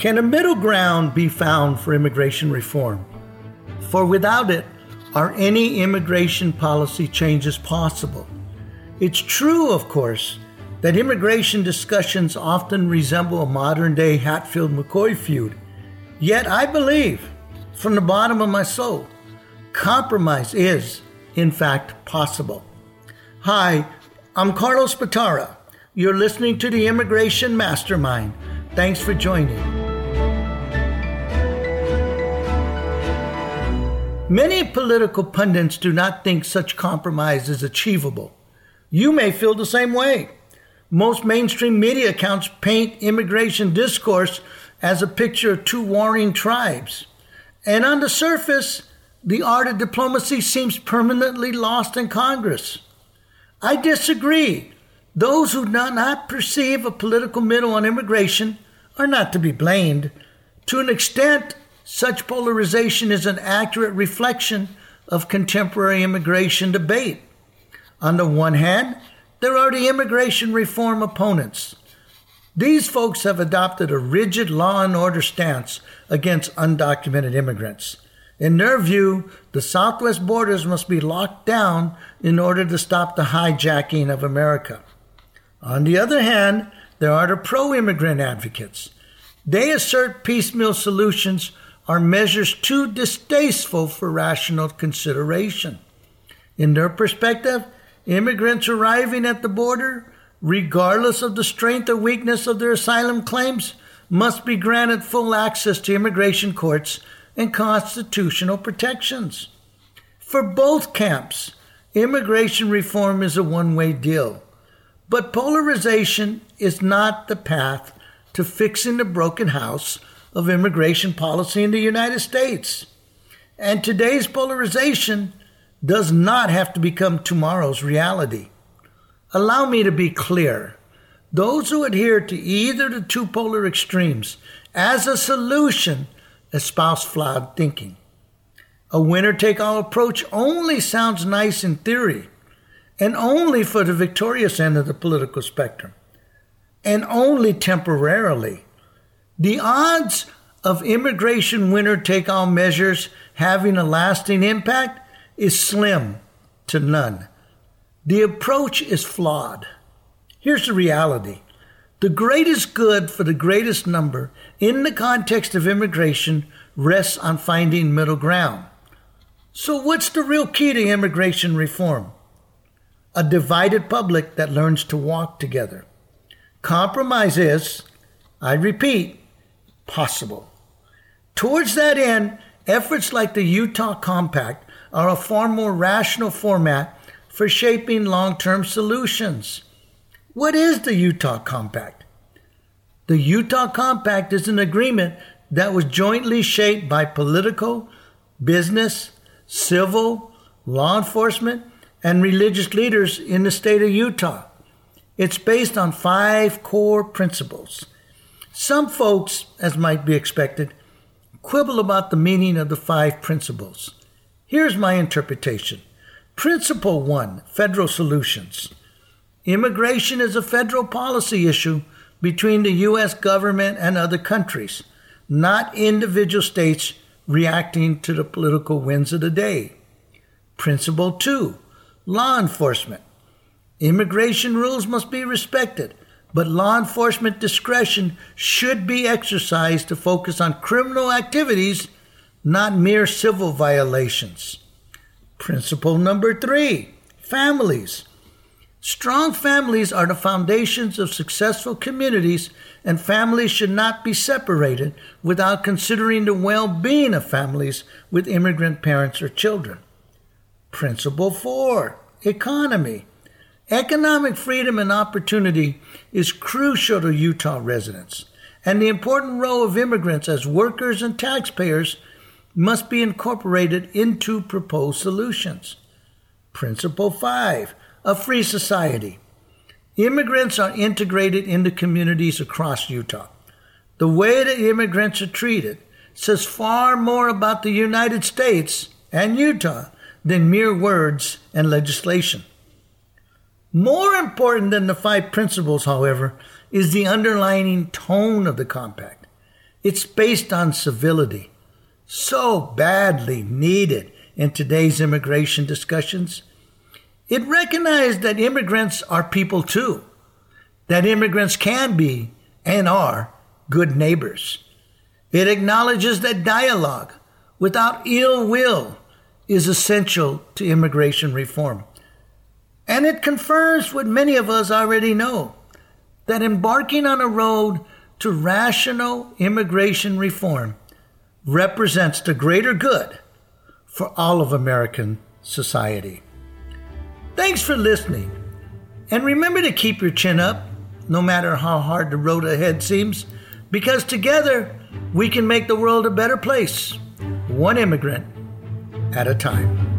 Can a middle ground be found for immigration reform? For without it, are any immigration policy changes possible? It's true, of course, that immigration discussions often resemble a modern day Hatfield McCoy feud. Yet I believe, from the bottom of my soul, compromise is, in fact, possible. Hi, I'm Carlos Batara. You're listening to the Immigration Mastermind. Thanks for joining. Many political pundits do not think such compromise is achievable. You may feel the same way. Most mainstream media accounts paint immigration discourse as a picture of two warring tribes. And on the surface, the art of diplomacy seems permanently lost in Congress. I disagree. Those who do not perceive a political middle on immigration are not to be blamed. To an extent, such polarization is an accurate reflection of contemporary immigration debate. On the one hand, there are the immigration reform opponents. These folks have adopted a rigid law and order stance against undocumented immigrants. In their view, the southwest borders must be locked down in order to stop the hijacking of America. On the other hand, there are the pro immigrant advocates. They assert piecemeal solutions are measures too distasteful for rational consideration. In their perspective, immigrants arriving at the border, regardless of the strength or weakness of their asylum claims, must be granted full access to immigration courts and constitutional protections. For both camps, immigration reform is a one way deal. But polarization is not the path to fixing the broken house of immigration policy in the United States. And today's polarization does not have to become tomorrow's reality. Allow me to be clear. Those who adhere to either the two polar extremes as a solution espouse flawed thinking. A winner take all approach only sounds nice in theory, and only for the victorious end of the political spectrum, and only temporarily. The odds of immigration winner take all measures having a lasting impact is slim to none. The approach is flawed. Here's the reality the greatest good for the greatest number in the context of immigration rests on finding middle ground. So, what's the real key to immigration reform? A divided public that learns to walk together. Compromise is, I repeat, possible. Towards that end, efforts like the Utah Compact are a far more rational format for shaping long term solutions. What is the Utah Compact? The Utah Compact is an agreement that was jointly shaped by political, business, civil, law enforcement, and religious leaders in the state of Utah. It's based on five core principles. Some folks, as might be expected, quibble about the meaning of the five principles. Here's my interpretation Principle one Federal Solutions. Immigration is a federal policy issue between the U.S. government and other countries, not individual states reacting to the political winds of the day. Principle two law enforcement. Immigration rules must be respected, but law enforcement discretion should be exercised to focus on criminal activities, not mere civil violations. Principle number three families. Strong families are the foundations of successful communities, and families should not be separated without considering the well being of families with immigrant parents or children. Principle 4 Economy. Economic freedom and opportunity is crucial to Utah residents, and the important role of immigrants as workers and taxpayers must be incorporated into proposed solutions. Principle 5 a free society. Immigrants are integrated into communities across Utah. The way that immigrants are treated says far more about the United States and Utah than mere words and legislation. More important than the five principles, however, is the underlying tone of the compact. It's based on civility, so badly needed in today's immigration discussions. It recognized that immigrants are people too, that immigrants can be and are good neighbors. It acknowledges that dialogue without ill will is essential to immigration reform. And it confirms what many of us already know that embarking on a road to rational immigration reform represents the greater good for all of American society. Thanks for listening. And remember to keep your chin up, no matter how hard the road ahead seems, because together we can make the world a better place, one immigrant at a time.